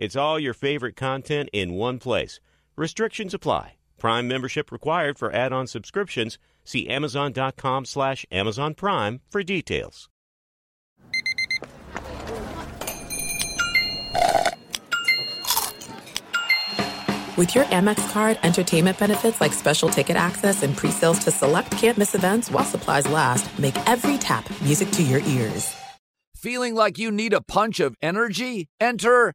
It's all your favorite content in one place. Restrictions apply. Prime membership required for add-on subscriptions. See Amazon.com slash Amazon Prime for details. With your Amex card, entertainment benefits like special ticket access and pre-sales to select campus events while supplies last, make every tap music to your ears. Feeling like you need a punch of energy? Enter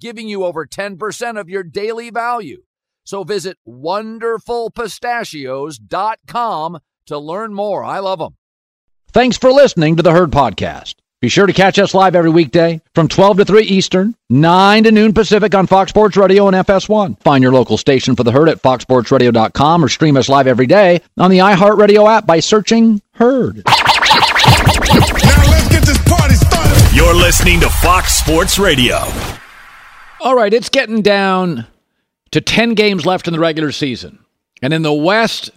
giving you over 10% of your daily value. So visit wonderfulpistachios.com to learn more. I love them. Thanks for listening to the Herd Podcast. Be sure to catch us live every weekday from 12 to 3 Eastern, 9 to noon Pacific on Fox Sports Radio and FS1. Find your local station for the herd at foxsportsradio.com or stream us live every day on the iHeartRadio app by searching Herd. Now let's get this party started. You're listening to Fox Sports Radio. All right, it's getting down to 10 games left in the regular season. And in the West,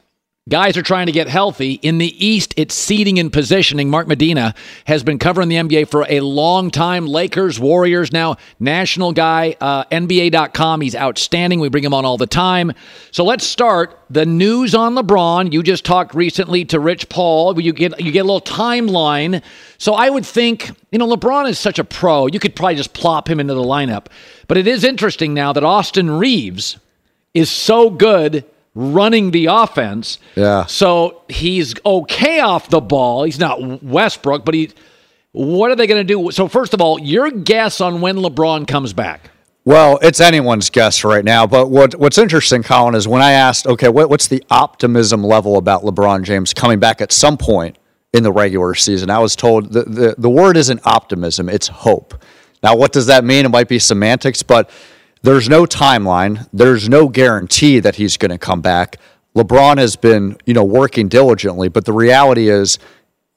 Guys are trying to get healthy. In the East, it's seeding and positioning. Mark Medina has been covering the NBA for a long time. Lakers, Warriors, now national guy, uh, NBA.com. He's outstanding. We bring him on all the time. So let's start the news on LeBron. You just talked recently to Rich Paul. You get you get a little timeline. So I would think, you know, LeBron is such a pro. You could probably just plop him into the lineup. But it is interesting now that Austin Reaves is so good running the offense. Yeah. So he's okay off the ball. He's not Westbrook, but he. What are they going to do? So first of all, your guess on when LeBron comes back. Well, it's anyone's guess right now. But what what's interesting, Colin, is when I asked, okay, what, what's the optimism level about LeBron James coming back at some point in the regular season? I was told the, the, the word isn't optimism, it's hope. Now, what does that mean? It might be semantics, but there's no timeline. There's no guarantee that he's going to come back. LeBron has been, you know, working diligently, but the reality is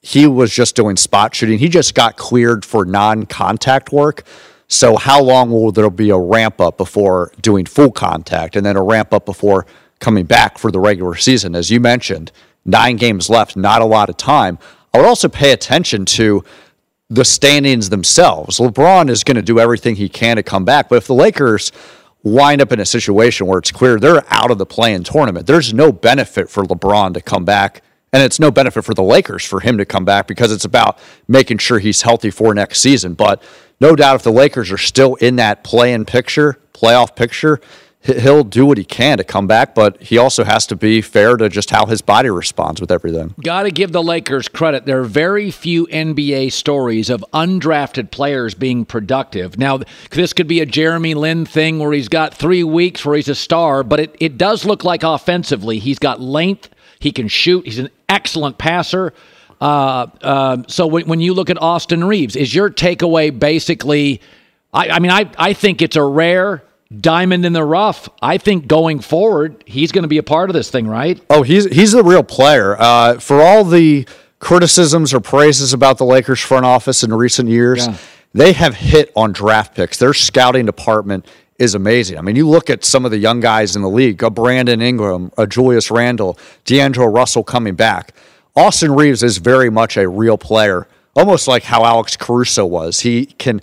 he was just doing spot shooting. He just got cleared for non-contact work. So how long will there be a ramp up before doing full contact and then a ramp up before coming back for the regular season? As you mentioned, nine games left, not a lot of time. I would also pay attention to the standings themselves. LeBron is going to do everything he can to come back, but if the Lakers wind up in a situation where it's clear they're out of the play-in tournament, there's no benefit for LeBron to come back, and it's no benefit for the Lakers for him to come back because it's about making sure he's healthy for next season. But no doubt, if the Lakers are still in that play-in picture, playoff picture, he'll do what he can to come back, but he also has to be fair to just how his body responds with everything. Got to give the Lakers credit. There are very few NBA stories of undrafted players being productive. Now, this could be a Jeremy Lin thing where he's got three weeks where he's a star, but it, it does look like offensively he's got length, he can shoot, he's an excellent passer. Uh, uh, so when, when you look at Austin Reaves, is your takeaway basically? I, I mean, I, I think it's a rare diamond in the rough. I think going forward, he's going to be a part of this thing, right? Oh, he's he's the real player. Uh, for all the criticisms or praises about the Lakers front office in recent years, yeah. they have hit on draft picks. Their scouting department is amazing. I mean, you look at some of the young guys in the league: a Brandon Ingram, a Julius Randle, D'Angelo Russell coming back. Austin Reaves is very much a real player almost like how Alex Caruso was. He can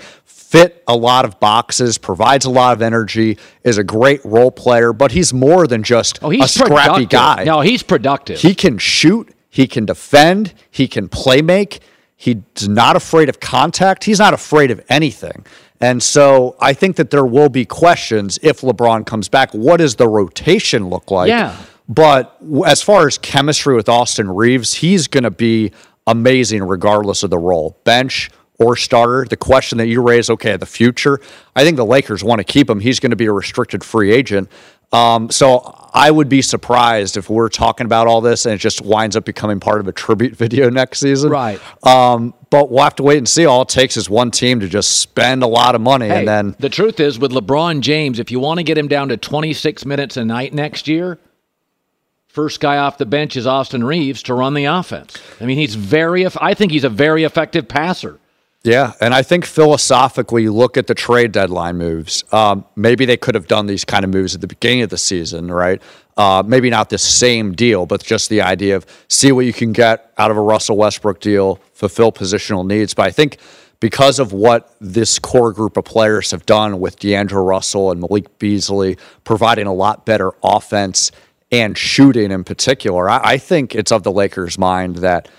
fit a lot of boxes, provides a lot of energy, is a great role player, but he's more than just oh, he's a scrappy productive. guy. No, he's productive. He can shoot, he can defend, he can play make. He's not afraid of contact. He's not afraid of anything. And so I think that there will be questions if LeBron comes back. What does the rotation look like? Yeah. But as far as chemistry with Austin Reaves, he's going to be amazing regardless of the role. Bench or starter. The question that you raise, okay, the future, I think the Lakers want to keep him. He's going to be a restricted free agent. Um, so I would be surprised if we're talking about all this and it just winds up becoming part of a tribute video next season. Right. Um, but we'll have to wait and see. All it takes is one team to just spend a lot of money Hey, and then the truth is, with LeBron James, if you want to get him down to 26 minutes a night next year, first guy off the bench is Austin Reaves to run the offense. I mean, he's very. I think he's a very effective passer. Yeah, and I think philosophically, you look at the trade deadline moves. Um, maybe they could have done these kind of moves at the beginning of the season, right? Uh, maybe not the same deal, but just the idea of see what you can get out of a Russell Westbrook deal, fulfill positional needs. But I think because of what this core group of players have done with D'Angelo Russell and Malik Beasley, providing a lot better offense and shooting in particular, I, I think it's of the Lakers' mind that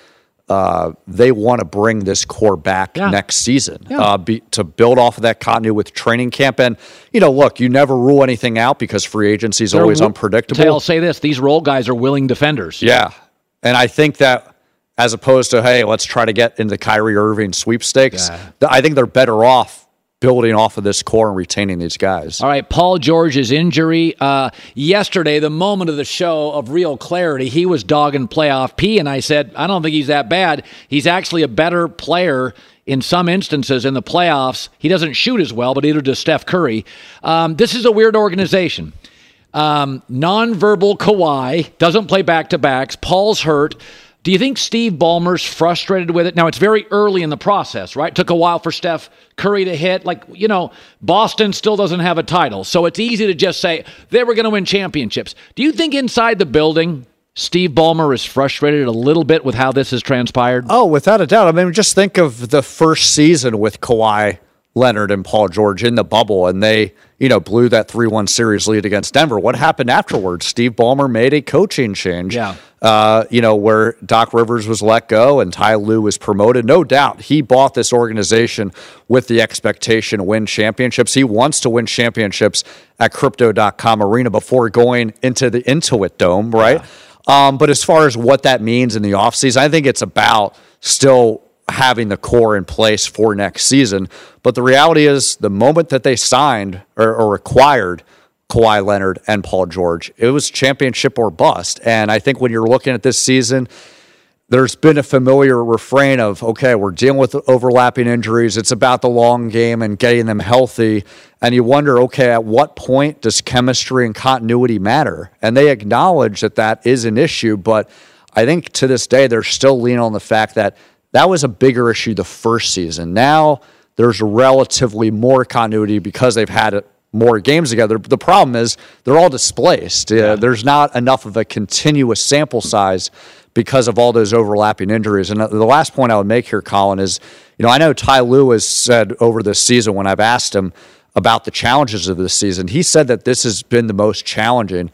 uh, they want to bring this core back Yeah. next season Yeah. uh, be, to build off of that continuity with training camp. And, you know, look, you never rule anything out because free agency is always They're- unpredictable. I'll say this: these role guys are willing defenders. Yeah. And I think that as opposed to, hey, let's try to get into Kyrie Irving sweepstakes, Yeah. I think they're better off building off of this core and retaining these guys. All right, Paul George's injury. Uh, yesterday, the moment of the show of real clarity, he was dogging playoff P, and I said, I don't think he's that bad. He's actually a better player in some instances in the playoffs. He doesn't shoot as well, but either does Steph Curry. Um, this is a weird organization. Um, nonverbal Kawhi doesn't play back to backs. Paul's hurt. Do you think Steve Ballmer's frustrated with it? Now, it's very early in the process, right? Took a while for Steph Curry to hit. Like, you know, Boston still doesn't have a title. So it's easy to just say they were going to win championships. Do you think inside the building, Steve Ballmer is frustrated a little bit with how this has transpired? Oh, without a doubt. I mean, just think of the first season with Kawhi Leonard and Paul George in the bubble, and they, you know, blew that 3 1 series lead against Denver. What happened afterwards? Steve Ballmer made a coaching change. Yeah. Uh, you know, where Doc Rivers was let go and Ty Lue was promoted. No doubt he bought this organization with the expectation to win championships. He wants to win championships at crypto.com arena before going into the Intuit Dome, right? Um, but as far as what that means in the offseason, I think it's about still having the core in place for next season. But the reality is, the moment that they signed or, or acquired Kawhi Leonard and Paul George, it was championship or bust. And I think when you're looking at this season, there's been a familiar refrain of, okay, we're dealing with overlapping injuries. It's about the long game and getting them healthy. And you wonder, okay, at what point does chemistry and continuity matter? And they acknowledge that that is an issue. But I think to this day, they're still leaning on the fact that that was a bigger issue the first season. Now there's relatively more continuity because they've had more games together. But The problem is they're all displaced. Uh, there's not enough of a continuous sample size because of all those overlapping injuries. And uh, the last point I would make here, Colin, is you know I know Ty Lue has said over this season when I've asked him about the challenges of this season, he said that this has been the most challenging.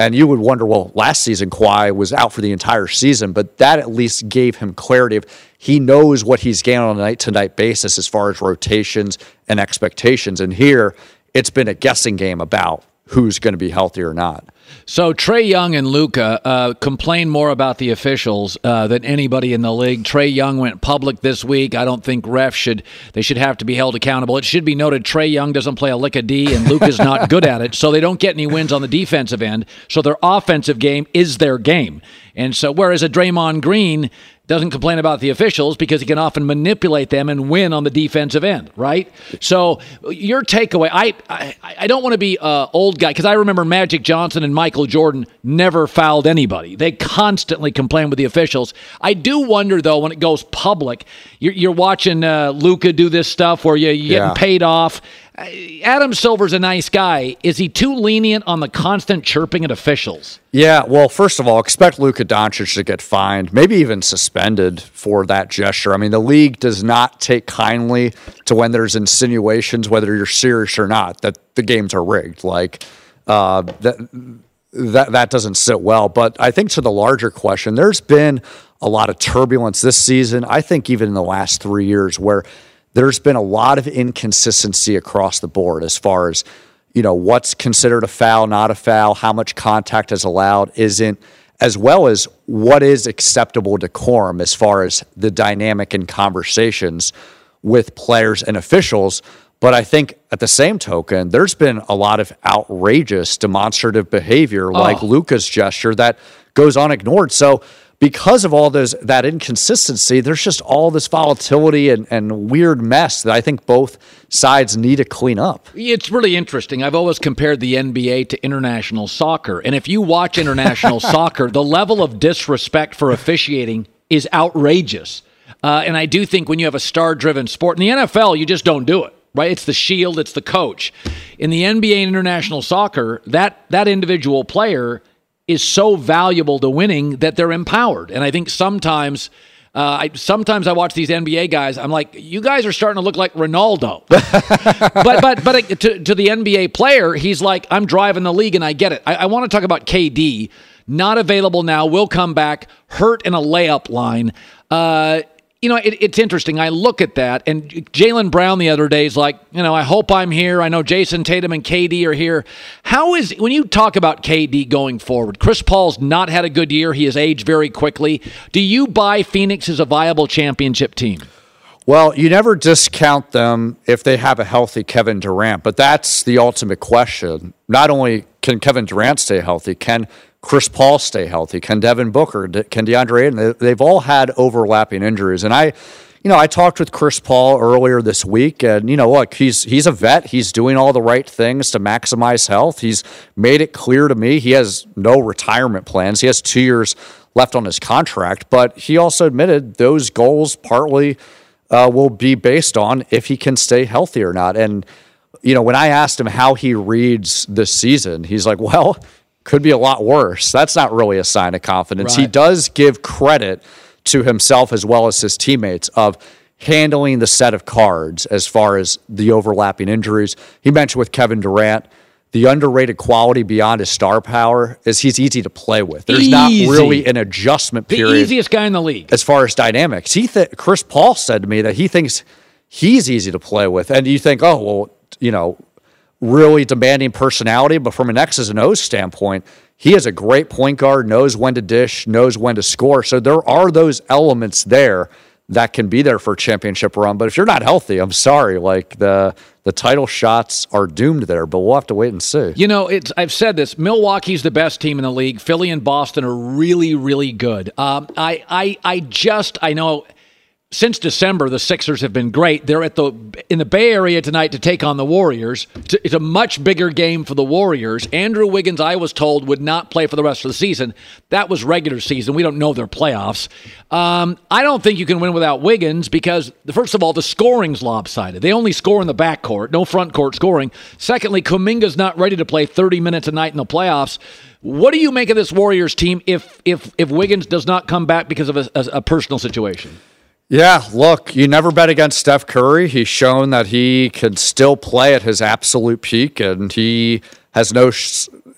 And you would wonder, well, last season Kawhi was out for the entire season, but that at least gave him clarity of he knows what he's getting on a night to night basis as far as rotations and expectations. And here it's been a guessing game about who's going to be healthy or not. So Trae Young and Luka uh, complain more about the officials uh, than anybody in the league. Trae Young went public this week. I don't think refs should they should have to be held accountable. It should be noted Trae Young doesn't play a lick of D, and Luka's not good at it, so they don't get any wins on the defensive end. So their offensive game is their game, and so whereas a Draymond Green doesn't complain about the officials because he can often manipulate them and win on the defensive end, right? So your takeaway, I I, I don't want to be uh, old guy because I remember Magic Johnson and Michael Jordan never fouled anybody. They constantly complain with the officials. I do wonder though when it goes public, you're, you're watching uh, Luka do this stuff where you, you're Yeah. getting paid off. Uh, Adam Silver's a nice guy. Is he too lenient on the constant chirping at officials? Yeah, well, first of all, expect Luka Doncic to get fined, maybe even suspended for that gesture. I mean, the league does not take kindly to when there's insinuations, whether you're serious or not, that the games are rigged. Like uh, that, that that doesn't sit well. But I think to the larger question, there's been a lot of turbulence this season. I think even in the last three years, where there's been a lot of inconsistency across the board as far as you know what's considered a foul, not a foul, how much contact is allowed, isn't, as well as what is acceptable decorum as far as the dynamic in conversations with players and officials. But I think at the same token, there's been a lot of outrageous demonstrative behavior, like oh. Luka's gesture, that goes unignored. So because of all those that inconsistency, there's just all this volatility and, and weird mess that I think both sides need to clean up. It's really interesting. I've always compared the NBA to international soccer. And if you watch international soccer, the level of disrespect for officiating is outrageous. Uh, and I do think when you have a star driven sport, in the NFL, you just don't do it. Right, it's the shield, it's the coach. In the NBA and international soccer, that that individual player is so valuable to winning that they're empowered. And I think sometimes, uh, I, sometimes I watch these NBA guys. I'm like, you guys are starting to look like Ronaldo. but but but uh, to, to the NBA player, he's like, I'm driving the league, and I get it. I, I want to talk about KD. Not available now. Will come back. Hurt in a layup line. Uh, you know, it, it's interesting. I look at that, and Jaylen Brown the other day is like, you know, I hope I'm here. I know Jayson Tatum and KD are here. How is, when you talk about KD going forward, Chris Paul's not had a good year. He has aged very quickly. Do you buy Phoenix as a viable championship team? Well, you never discount them if they have a healthy Kevin Durant, but that's the ultimate question. Not only can Kevin Durant stay healthy, can Chris Paul stay healthy? Can Devin Booker? Can DeAndre Ayton? They've all had overlapping injuries, and I, you know, I talked with Chris Paul earlier this week, and you know, look, he's he's a vet. He's doing all the right things to maximize health. He's made it clear to me he has no retirement plans. He has two years left on his contract, but he also admitted those goals partly uh, will be based on if he can stay healthy or not. And you know, when I asked him how he reads this season, he's like, well could be a lot worse. That's not really a sign of confidence. Right. He does give credit to himself as well as his teammates of handling the set of cards as far as the overlapping injuries. He mentioned with Kevin Durant, the underrated quality beyond his star power is he's easy to play with. There's easy. not really an adjustment period. He's the easiest guy in the league as far as dynamics. He th- Chris Paul said to me that he thinks he's easy to play with, and you think, oh well, you know, really demanding personality, but from an X's and O's standpoint, he is a great point guard, knows when to dish, knows when to score. So there are those elements there that can be there for a championship run. But if you're not healthy, I'm sorry, like the the title shots are doomed there. But we'll have to wait and see. You know, it's I've said this. Milwaukee's the best team in the league. Philly and Boston are really, really good. Um, I, I, I just I know since December, the Sixers have been great. They're at the in the Bay Area tonight to take on the Warriors. It's a much bigger game for the Warriors. Andrew Wiggins, I was told, would not play for the rest of the season. That was regular season. We don't know their playoffs. Um, I don't think you can win without Wiggins because, first of all, the scoring's lopsided. They only score in the backcourt, no front court scoring. Secondly, Kuminga's not ready to play 30 minutes a night in the playoffs. What do you make of this Warriors team if if if Wiggins does not come back because of a, a, a personal situation? Yeah, look, you never bet against Steph Curry. He's shown that he can still play at his absolute peak, and he has no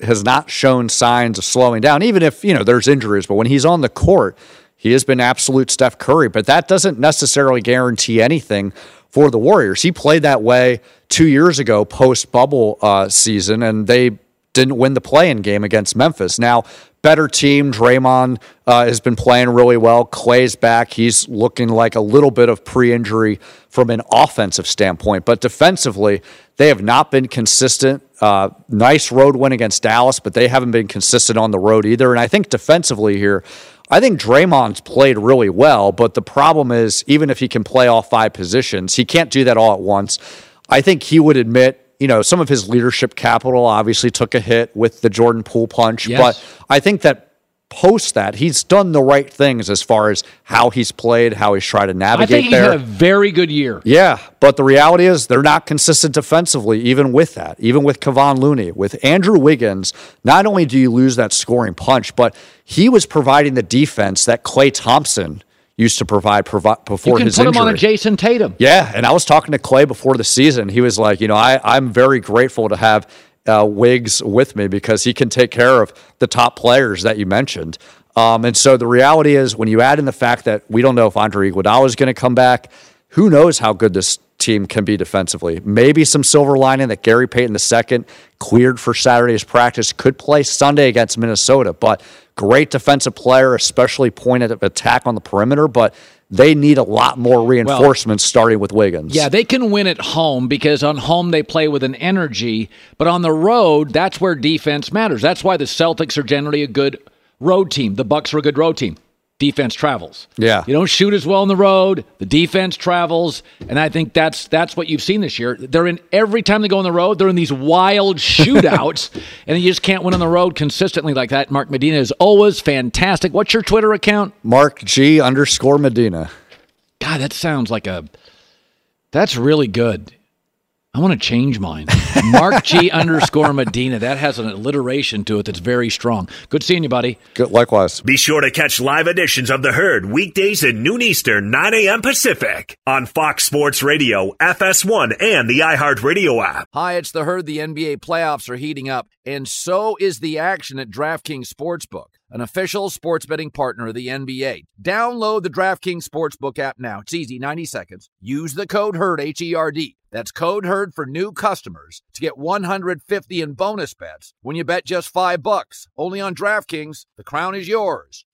has not shown signs of slowing down. Even if you know there's injuries, but when he's on the court, he has been absolute Steph Curry. But that doesn't necessarily guarantee anything for the Warriors. He played that way two years ago, post bubble uh, season, and they didn't win the play-in game against Memphis. Now, better team. Draymond uh, has been playing really well. Klay's back. He's looking like a little bit of pre injury from an offensive standpoint. But defensively, they have not been consistent. Uh, nice road win against Dallas, but they haven't been consistent on the road either. And I think defensively here, I think Draymond's played really well, but the problem is, even if he can play all five positions, he can't do that all at once. I think he would admit you know, some of his leadership capital obviously took a hit with the Jordan Poole punch, yes. but I think that post that he's done the right things as far as how he's played, how he's tried to navigate. I think there. had a very good year. Yeah, but the reality is they're not consistent defensively, even with that, even with Kevon Looney, with Andrew Wiggins. Not only do you lose that scoring punch, but he was providing the defense that Klay Thompson used to provide provi- before you can his put injury. him on a Jayson Tatum. Yeah, and I was talking to Klay before the season. He was like, you know, I, I'm very grateful to have uh, Wiggs with me because he can take care of the top players that you mentioned. Um, and so the reality is, when you add in the fact that we don't know if Andre Iguodala is going to come back, who knows how good this team can be defensively. Maybe some silver lining that Gary Payton II cleared for Saturday's practice could play Sunday against Minnesota, but great defensive player, especially point of attack on the perimeter, but they need a lot more reinforcements starting with Wiggins. Yeah, they can win at home because on home they play with an energy, but on the road, that's where defense matters. That's why the Celtics are generally a good road team. The Bucks are a good road team. Defense travels. Yeah. You don't shoot as well on the road, the defense travels, and I think that's that's what you've seen this year. They're in every time they go on the road, they're in these wild shootouts, and you just can't win on the road consistently like that. Mark Medina is always fantastic. What's your Twitter account? Mark G underscore Medina. God, that sounds like a. That's really good. I want to change mine. Mark G underscore Medina. That has an alliteration to it that's very strong. Good seeing you, buddy. Good, likewise. Be sure to catch live editions of The Herd weekdays at noon Eastern, 9 a.m. Pacific on Fox Sports Radio, FS1, and the iHeartRadio app. Hi, it's the herd. The NBA playoffs are heating up, and so is the action at DraftKings Sportsbook, an official sports betting partner of the NBA. Download the DraftKings Sportsbook app now. It's easy, 90 seconds. Use the code HERD, H E R D. That's code HERD for new customers to get 150 in bonus bets when you bet just 5 bucks. Only on DraftKings. The crown is yours.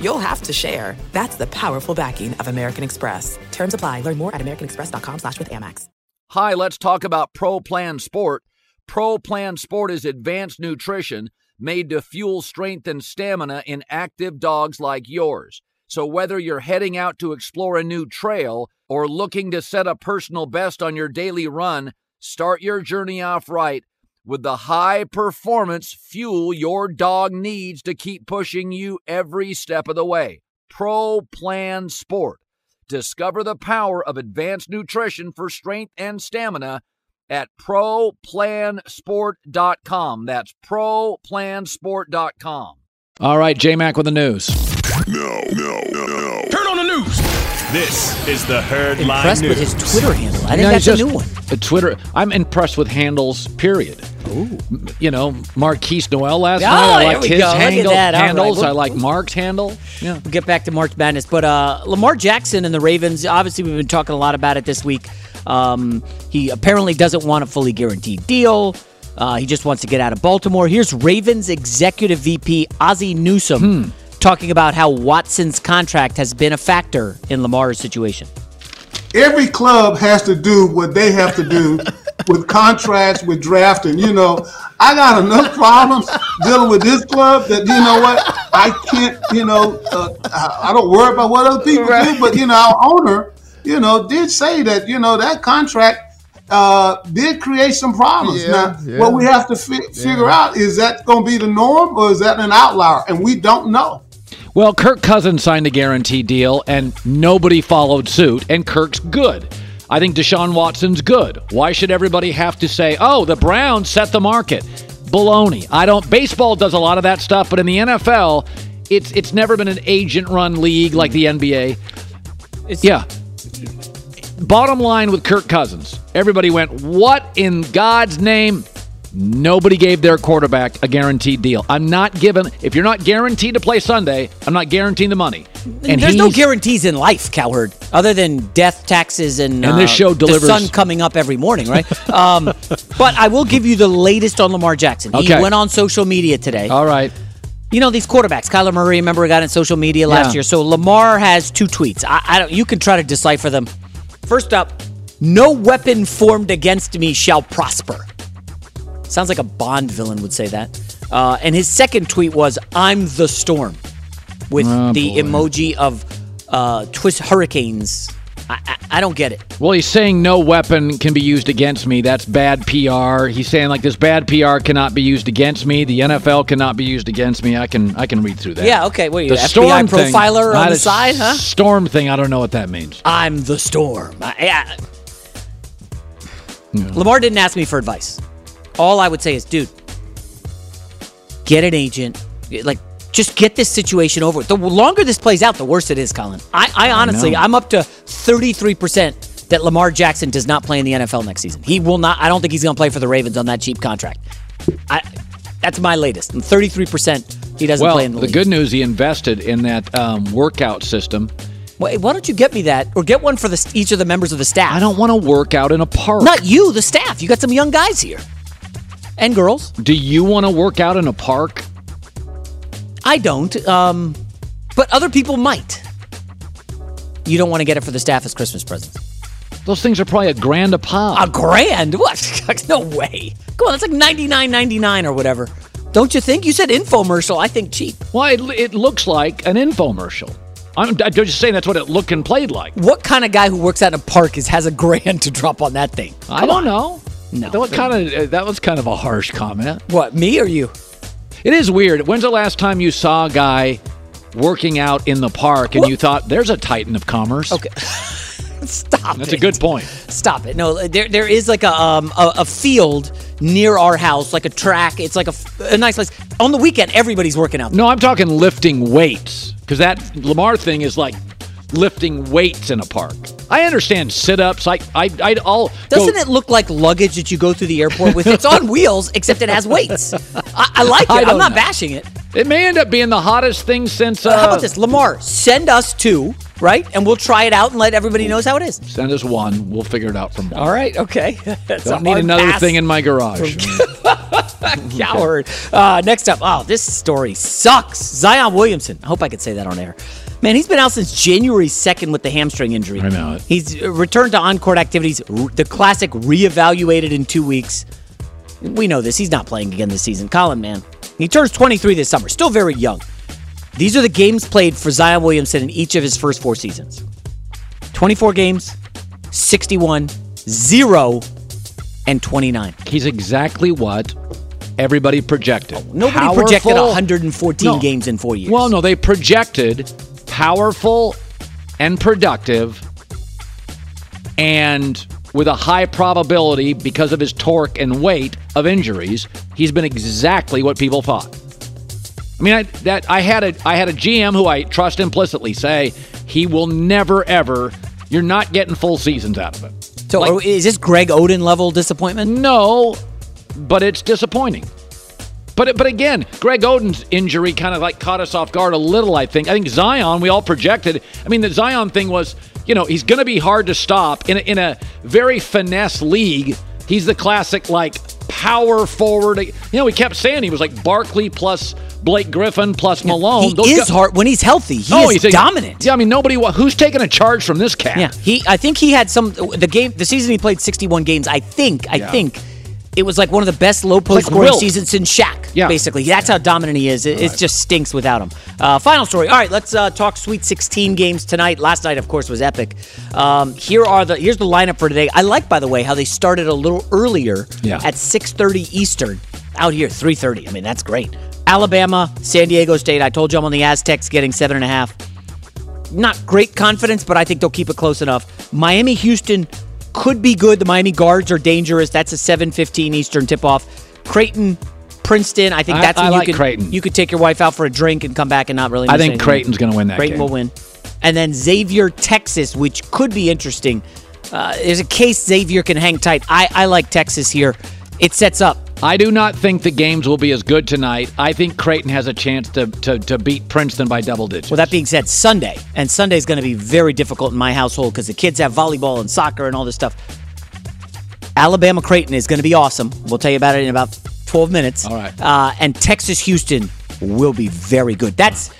you'll have to share. That's the powerful backing of American Express. Terms apply. Learn more at americanexpress.com slash with Amex. Hi, let's talk about Pro Plan Sport. Pro Plan Sport is advanced nutrition made to fuel strength and stamina in active dogs like yours. So whether you're heading out to explore a new trail or looking to set a personal best on your daily run, start your journey off right with the high performance fuel your dog needs to keep pushing you every step of the way. Pro Plan Sport. Discover the power of advanced nutrition for strength and stamina at ProPlansport.com. That's ProPlansport.com. All right, J Mac with the news. No, no, no, no. Turn on the news. This is The Herd Line Impressed with News. his Twitter handle. I think No, that's it's a new one. Twitter. I'm impressed with handles. Period. Ooh. You know, Markquis Nowell last Oh, night. I we his go. Look at handle, that. Handles. We'll- I like Mark's handle. Yeah. We'll get back to March Madness. But uh, Lamar Jackson and the Ravens, obviously, we've been talking a lot about it this week. Um, he apparently doesn't want a fully guaranteed deal. Uh, he just wants to get out of Baltimore. Here's Ravens executive VP Ozzie Newsome talking about how Watson's contract has been a factor in Lamar's situation. Every club has to do what they have to do with contracts, with drafting. You know, I got enough problems dealing with this club that you know what I can't. You know, uh, I I don't worry about what other people do, but you know, our owner, you know, did say that you know that contract uh, did create some problems. now, what we have to fi- figure out is that going to be the norm or is that an outlier, and we don't know. Well, Kirk Cousins signed a guarantee deal, and nobody followed suit. And Kirk's good. I think Deshaun Watson's good. Why should everybody have to say, "Oh, the Browns set the market"? Baloney. I don't. Baseball does a lot of that stuff, but in the NFL, it's it's never been an agent-run league like the NBA. yeah. Bottom line with Kirk Cousins, everybody went, "What in God's name?" Nobody gave their quarterback a guaranteed deal. I'm not giving. If you're not guaranteed to play Sunday, I'm not guaranteeing the money. And There's no guarantees in life, cowherd, other than death, taxes, and, And this uh, show delivers- the sun coming up every morning, right? um, but I will give you the latest on Lamar Jackson. He Okay. went on social media today. All right. You know these quarterbacks. Kyler Murray, remember, got in social media last Yeah. year. So Lamar has two tweets. I, I don't. You can try to decipher them. First up, No weapon formed against me shall prosper. Sounds like a Bond villain would say that. Uh, and his second tweet was, I'm the storm, with Oh, the boy. emoji of uh, twist hurricanes. I, I, I don't get it. Well, he's saying no weapon can be used against me. That's bad PR. He's saying like this bad PR cannot be used against me. The NFL cannot be used against me. I can I can read through that. Yeah, okay. What are you, The FBI storm thing, profiler on not the side, huh? Storm thing. I don't know what that means. I'm the storm. I, I- Lamar didn't ask me for advice. All I would say is, dude, get an agent. Like, just get this situation over. The longer this plays out, the worse it is, Colin. I, I honestly, know. I'm up to 33% that Lamar Jackson does not play in the NFL next season. He will not. I don't think he's going to play for the Ravens on that cheap contract. I, that's my latest. I'm 33% he doesn't Well, play in the, NFL. the good news, he invested in that um, workout system. Wait, why don't you get me that, or get one for the, each of the members of the staff? I don't want to work out in a park. Not you, the staff. You got some young guys here. And girls. Do you want to work out in a park? I don't. Um, but other people might. You don't want to get it for the staff as Christmas presents. Those things are probably a grand a pop. A grand? What? no way. Come on, that's like ninety nine ninety nine or whatever. Don't you think? You said infomercial. I think cheap. Well, it, it looks like an infomercial. I'm, I'm just saying that's what it looked and played like. What kind of guy who works out in a park is has a grand to drop on that thing? I don't on. know. No. That was kind of that was kind of a harsh comment. What? Me or you? It is weird. When's the last time you saw a guy working out in the park and What? you thought there's a titan of commerce? Okay. Stop. That's it. a good point. Stop it. No, there there is like a um a, a field near our house, like a track. It's like a nice place. On the weekend, everybody's working out. No, I'm talking lifting weights because that Lamar thing is like lifting weights in a park. I understand sit-ups. I I I all Doesn't it look like luggage that you go through the airport with? It's on wheels, except it has weights. I, I like it. I I'm don't know. bashing it. It may end up being the hottest thing since. Uh, Uh, how about this, Lamar? Send us two, right? And we'll try it out and let everybody knows how it is. Send us one. We'll figure it out from one. All right. Okay. Don't need another thing in my garage. Cowherd. Uh, next up, oh, this story sucks. Zion Williamson. I hope I could say that on air. Man, he's been out since January 2nd with the hamstring injury. I know it. He's returned to on court activities, the classic reevaluated in two weeks. We know this. He's not playing again this season. Colin, man. He turns 23 this summer, still very young. These are the games played for Zion Williamson in each of his first four seasons 24 games, 61, 0, and 29. He's exactly what everybody projected. Nobody projected 114 No. games in four years. Well, no, they projected powerful and productive and with a high probability because of his torque and weight of injuries, he's been exactly what people thought. I mean, I, that I had a I had a GM who I trust implicitly say he will never ever. You're not getting full seasons out of it. So Like- is this Greg Oden level disappointment? No, but it's disappointing. But but again, Greg Oden's injury kind of like caught us off guard a little. I think. I think Zion. We all projected. I mean, the Zion thing was, you know, he's going to be hard to stop in a, in a very finesse league. He's the classic like power forward. You know, we kept saying he was like Barkley plus Blake Griffin plus Malone. He Those is hard when he's healthy. He Oh, is he's dominant. Yeah, I mean, nobody. Who's taking a charge from this cat? Yeah, he. I think he had some. The game, the season he played 61 games. I think. I Yeah. think it was like one of the best low post Like scoring seasons since Shaq. Yeah. basically. That's how dominant he is. It, it just stinks without him. Uh, final story. All right, let's uh, talk Sweet 16 games tonight. Last night, of course, was epic. Um, here are the. Here's the lineup for today. I like, by the way, how they started a little earlier Yeah. at 6:30 Eastern. Out here, 3:30. I mean, that's great. Alabama, San Diego State. I told you I'm on the Aztecs getting seven and a half not great confidence, but I think they'll keep it close enough. Miami Houston could be good. The Miami guards are dangerous. That's a 7:15 Eastern tip-off. Creighton Princeton, I think that's I when like you could Creighton. you could take your wife out for a drink and come back and not really I think anything. Creighton's going to win that Creighton game. will win. And then Xavier Texas, which could be interesting. Uh, there's a case Xavier can hang tight. I, I like Texas here. It sets up. I do not think the games will be as good tonight. I think Creighton has a chance to, to, to beat Princeton by double digits. Well, that being said, Sunday, and Sunday is going to be very difficult in my household because the kids have volleyball and soccer and all this stuff. Alabama Creighton is going to be awesome. We'll tell you about it in about 12 minutes. All right. Uh, and Texas Houston will be very good. That's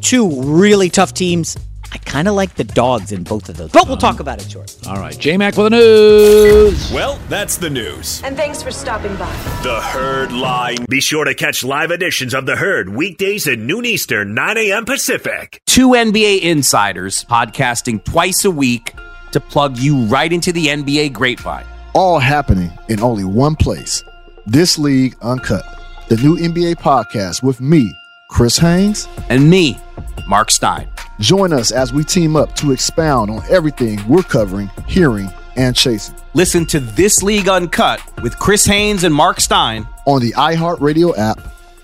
two really tough teams. I kind kind of like the dogs in both of those. But we'll talk about it short. All right, J Mac with the news. Well, that's the news. And thanks for stopping by. The Herd Line. Be sure to catch live editions of The Herd weekdays at noon Eastern, 9 a.m. Pacific. Two NBA insiders podcasting twice a week to plug you right into the NBA grapevine. All happening in only one place. This League Uncut, the new NBA podcast with me, Chris Haynes, and me, Mark Stein. Join us as we team up to expound on everything we're covering, hearing, and chasing. Listen to This League Uncut with Chris Haynes and Mark Stein on the iHeartRadio app,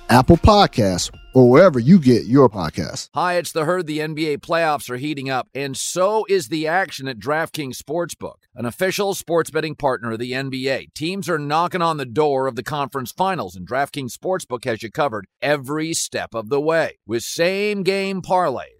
Apple Podcasts, or wherever you get your podcasts. Hi, it's the herd. The NBA playoffs are heating up, and so is the action at DraftKings Sportsbook, an official sports betting partner of the NBA. Teams are knocking on the door of the conference finals, and DraftKings Sportsbook has you covered every step of the way with same game parlays,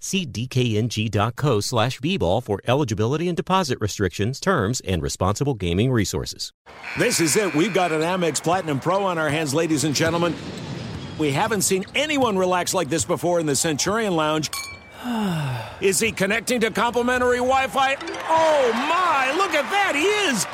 See dkng.co slash bball for eligibility and deposit restrictions, terms, and responsible gaming resources. This is it. We've got an Amex Platinum Pro on our hands, ladies and gentlemen. We haven't seen anyone relax like this before in the Centurion Lounge. Is he connecting to complimentary Wi Fi? Oh my, look at that, he is!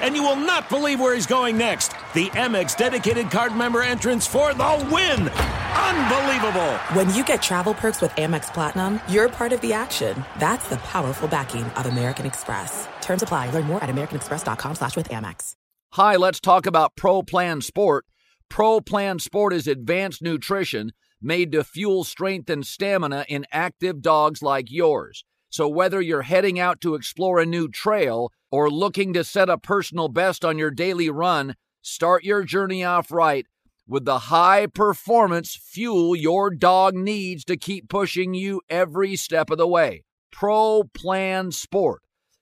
And you will not believe where he's going next. The Amex dedicated card member entrance for the win! Unbelievable! When you get travel perks with Amex Platinum, you're part of the action. That's the powerful backing of American Express. Terms apply. Learn more at americanexpress.com slash with Amex. Hi, let's talk about Pro Plan Sport. Pro Plan Sport is advanced nutrition made to fuel strength and stamina in active dogs like yours. So whether you're heading out to explore a new trail or looking to set a personal best on your daily run, start your journey off right with the high performance fuel your dog needs to keep pushing you every step of the way. Pro Plan Sport.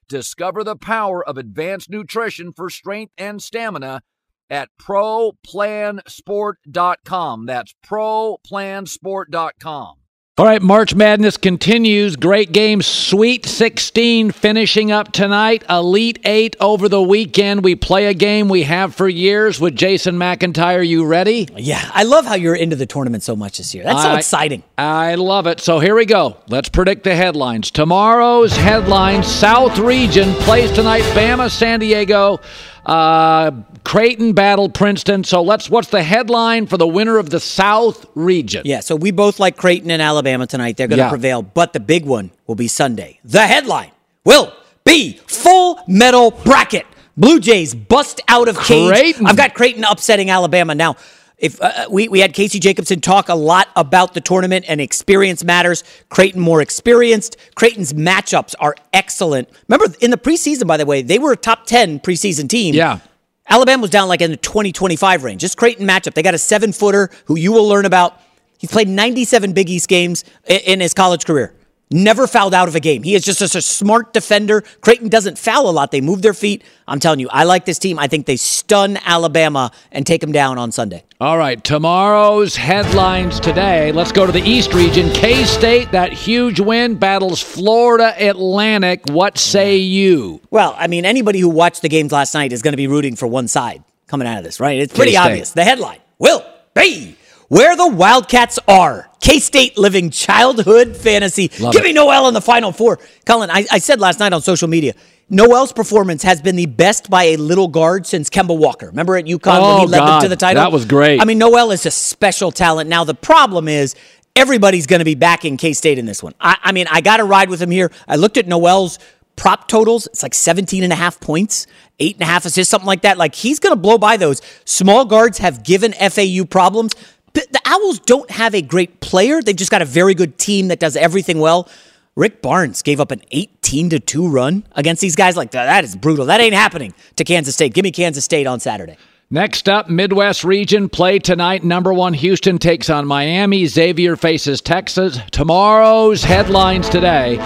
Discover the power of advanced nutrition for strength and stamina at ProPlansport.com. That's ProPlansport.com. All right, March Madness continues. Great game. Sweet 16 finishing up tonight. Elite 8 over the weekend. We play a game we have for years with Jason McIntyre. You ready? Yeah, I love how you're into the tournament so much this year. That's so exciting. I love it. So here we go. Let's predict the headlines. Tomorrow's headlines South Region plays tonight Bama, San Diego. Uh, Creighton battled Princeton. So let's. What's the headline for the winner of the South Region? Yeah, so we both like Creighton and Alabama tonight. They're going to Yeah. prevail, but the big one will be Sunday. The headline will be full metal bracket. Blue Jays bust out of cage. Creighton. I've got Creighton upsetting Alabama now. If uh, we we had Casey Jacobsen talk a lot about the tournament and experience matters, Creighton more experienced. Creighton's matchups are excellent. Remember in the preseason, by the way, they were a top ten preseason team. Yeah. Alabama was down like in the 20 25 range. Just Creighton matchup. They got a seven footer who you will learn about. He's played 97 Big East games in his college career. Never fouled out of a game. He is just a smart defender. Creighton doesn't foul a lot. They move their feet. I'm telling you, I like this team. I think they stun Alabama and take them down on Sunday. All right, tomorrow's headlines today. Let's go to the East region. K State, that huge win, battles Florida Atlantic. What say you? Well, I mean, anybody who watched the games last night is going to be rooting for one side coming out of this, right? It's pretty K-State. obvious. The headline will be where the Wildcats are. K State living childhood fantasy. Love Give it. me Nowell in the Final Four. Colin, I, I said last night on social media, Nowell's performance has been the best by a little guard since Kemba Walker. Remember at UConn when Oh, he led them to the title? That was great. I mean, Noel is a special talent. Now, the problem is, everybody's going to be backing K State in this one. I, I mean, I got to ride with him here. I looked at Nowell's prop totals. It's like 17 and a half points, eight and a half assists, something like that. Like he's going to blow by those. Small guards have given FAU problems. The Owls don't have a great player. They've just got a very good team that does everything well. Rick Barnes gave up an 18 to 2 run against these guys. Like, that is brutal. That ain't happening to Kansas State. Give me Kansas State on Saturday. Next up, Midwest region play tonight. Number one, Houston takes on Miami. Xavier faces Texas. Tomorrow's headlines today.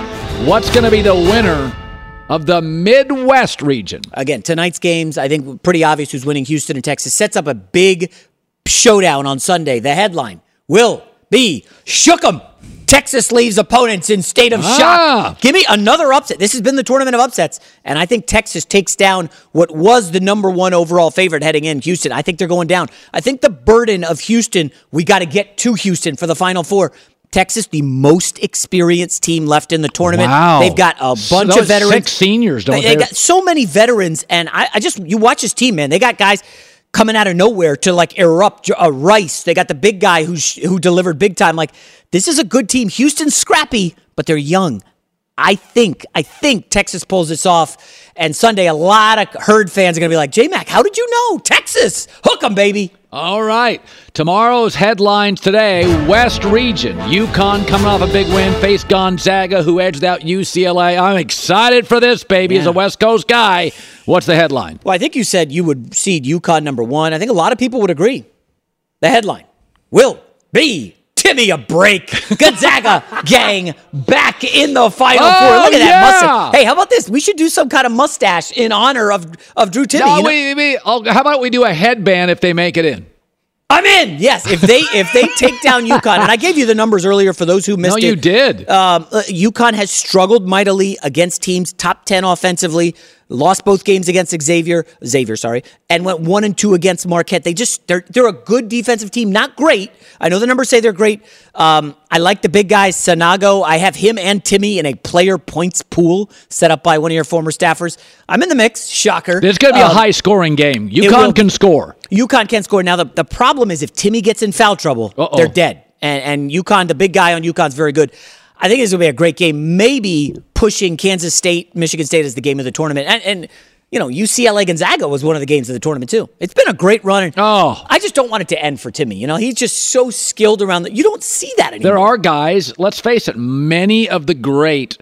What's going to be the winner of the Midwest region? Again, tonight's games, I think pretty obvious who's winning Houston and Texas. Sets up a big showdown on Sunday. The headline will be Shook 'em. Texas leaves opponents in state of Ah. shock. Give me another upset. This has been the tournament of upsets, and I think Texas takes down what was the number one overall favorite heading in Houston. I think they're going down. I think the burden of Houston, we got to get to Houston for the Final Four. Texas, the most experienced team left in the tournament. Wow. They've got a bunch those of veterans. six seniors, don't they? they? They got so many veterans, and I, I just you watch this team, man. They got guys coming out of nowhere to like erupt. Uh, Rice, they got the big guy who who delivered big time. Like this is a good team. Houston's scrappy, but they're young. I think I think Texas pulls this off, and Sunday a lot of herd fans are gonna be like, J Mac, how did you know Texas? Hook 'em, baby. All right. Tomorrow's headlines today West Region. UConn coming off a big win, face Gonzaga, who edged out UCLA. I'm excited for this, baby, as a West Coast guy. What's the headline? Well, I think you said you would seed UConn number one. I think a lot of people would agree. The headline will be Timme a break. Gonzaga gang back in the final Oh, four. Look at that yeah. mustache. Hey, how about this? We should do some kind of mustache in honor of, of Drew Timme. No, You know- we, we, how about we do a headband if they make it in? I'm in. Yes, if they if they take down UConn, and I gave you the numbers earlier for those who missed No, it. No, you did. Um, uh, UConn has struggled mightily against teams top ten offensively. Lost both games against Xavier, Xavier, sorry, and went one and two against Marquette. They just they're they're a good defensive team, not great. I know the numbers say they're great. Um, I like the big guys, Sanogo. I have him and Timme in a player points pool set up by one of your former staffers. I'm in the mix. Shocker. It's going to be a Um, high scoring game. UConn can score. UConn can score. Now the, the problem is if Timme gets in foul trouble, Uh-oh. they're dead. And and UConn, the big guy on UConn's very good. I think it's gonna be a great game. Maybe pushing Kansas State, Michigan State as the game of the tournament. And, and you know, UCLA Gonzaga was one of the games of the tournament too. It's been a great run. And Oh. I just don't want it to end for Timme. You know, he's just so skilled around the you don't see that anymore. There are guys, let's face it, many of the great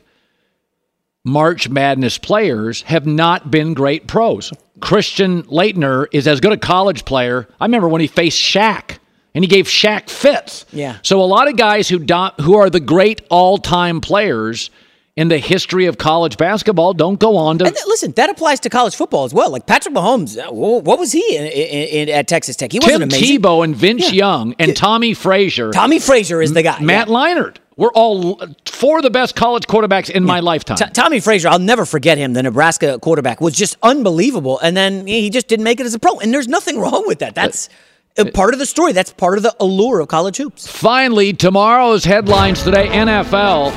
March Madness players have not been great pros. Christian Laettner is as good a college player. I remember when he faced Shaq and he gave Shaq fits. Yeah. So a lot of guys who do, who are the great all-time players in the history of college basketball don't go on to And th- listen, that applies to college football as well. Like Patrick Mahomes, uh, what was he in, in, in, at Texas Tech? He wasn't Tim amazing. Tebow and Vince Young and Tommie Frazier. Tommie Frazier is the guy. Matt yeah. Leinart. We're all four of the best college quarterbacks in my lifetime. T- Tommie Frazier, I'll never forget him. The Nebraska quarterback was just unbelievable, and then he just didn't make it as a pro. And there's nothing wrong with that. That's uh, Uh, part of the story. That's part of the allure of college hoops. Finally, tomorrow's headlines today NFL.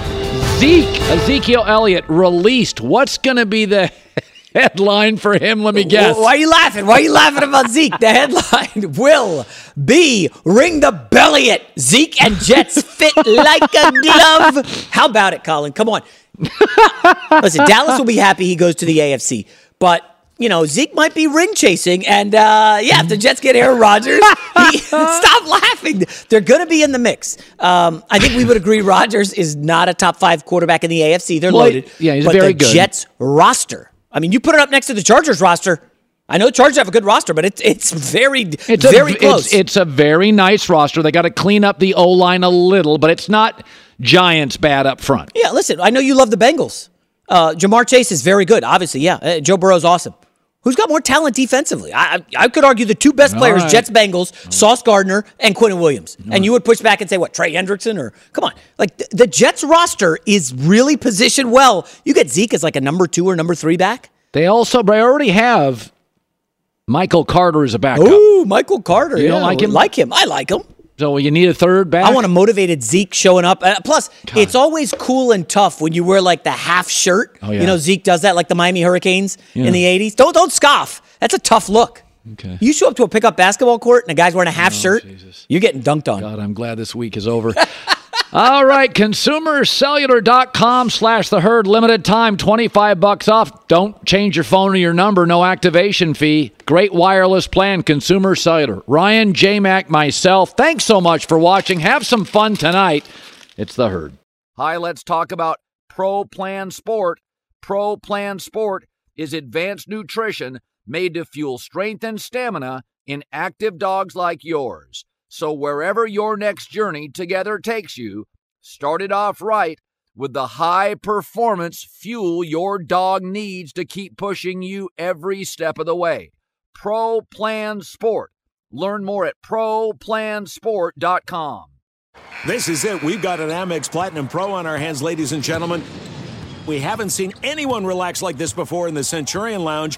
Zeke, Ezekiel Elliott released. What's going to be the headline for him? Let me guess. Why are you laughing? Why are you laughing about Zeke? The headline will be "Ring the belly it." Zeke and Jets fit like a glove. How about it, Colin? Come on. Listen, Dallas will be happy he goes to the AFC, but. You know, Zeke might be ring chasing, and uh, yeah, if the Jets get Aaron Rodgers, he, stop laughing. They're going to be in the mix. Um, I think we would agree Rodgers is not a top five quarterback in the AFC. They're loaded. yeah, he's but very the good. Jets roster. I mean, you put it up next to the Chargers roster. I know the Chargers have a good roster, but it's it's very It's a- very close. It's, it's a very nice roster. They got to clean up the O line a little, but it's not Giants bad up front. yeah, listen, I know you love the Bengals. Uh, Ja'Marr Chase is very good, obviously. Yeah, uh, Joe Burrow's awesome. Who's got more talent defensively? I, I I could argue the two best All players, right. Jets Bengals, mm. Sauce Gardner and Quinnen Williams. Mm. And you would push back and say what Trey Hendrickson or come on, like the, the Jets roster is really positioned well. You get Zeke as like a number two or number three back. They also they already have Michael Carter as a backup. Ooh, Michael Carter. You don't like him? Like him. I like him. So you need a third back. I want a motivated Zeke showing up. Uh, plus, it's always cool and tough when you wear like the half shirt. Oh, yeah. You know, Zeke does that like the Miami Hurricanes Yeah. in the '80s. Don't don't scoff. That's a tough look. Okay. You show up to a pickup basketball court and a guy's wearing a half shirt, you're getting dunked on. God, I'm glad this week is over. All right, consumercellular.com slash the herd limited time, 25 bucks off. Don't change your phone or your number, no activation fee. Great wireless plan, Consumer Cellular. Ryan, J Mac, myself, thanks so much for watching. Have some fun tonight. It's the herd. Hi, let's talk about Pro Plan Sport. Pro Plan Sport is advanced nutrition made to fuel strength and stamina in active dogs like yours. So wherever your next journey together takes you, start it off right with the high performance fuel your dog needs to keep pushing you every step of the way. Pro Plan Sport. Learn more at ProPlansport.com. This is it. We've got an Amex Platinum Pro on our hands, ladies and gentlemen. We haven't seen anyone relax like this before in the Centurion Lounge.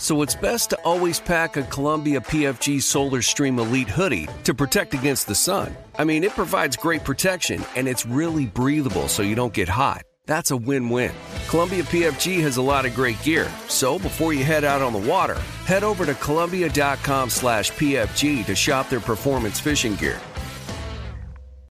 So it's best to always pack a Columbia PFG Solar Stream Elite hoodie to protect against the sun. I mean, it provides great protection and it's really breathable so you don't get hot. That's a win-win. Columbia PFG has a lot of great gear, so before you head out on the water, head over to Columbia.com slash PFG to shop their performance fishing gear.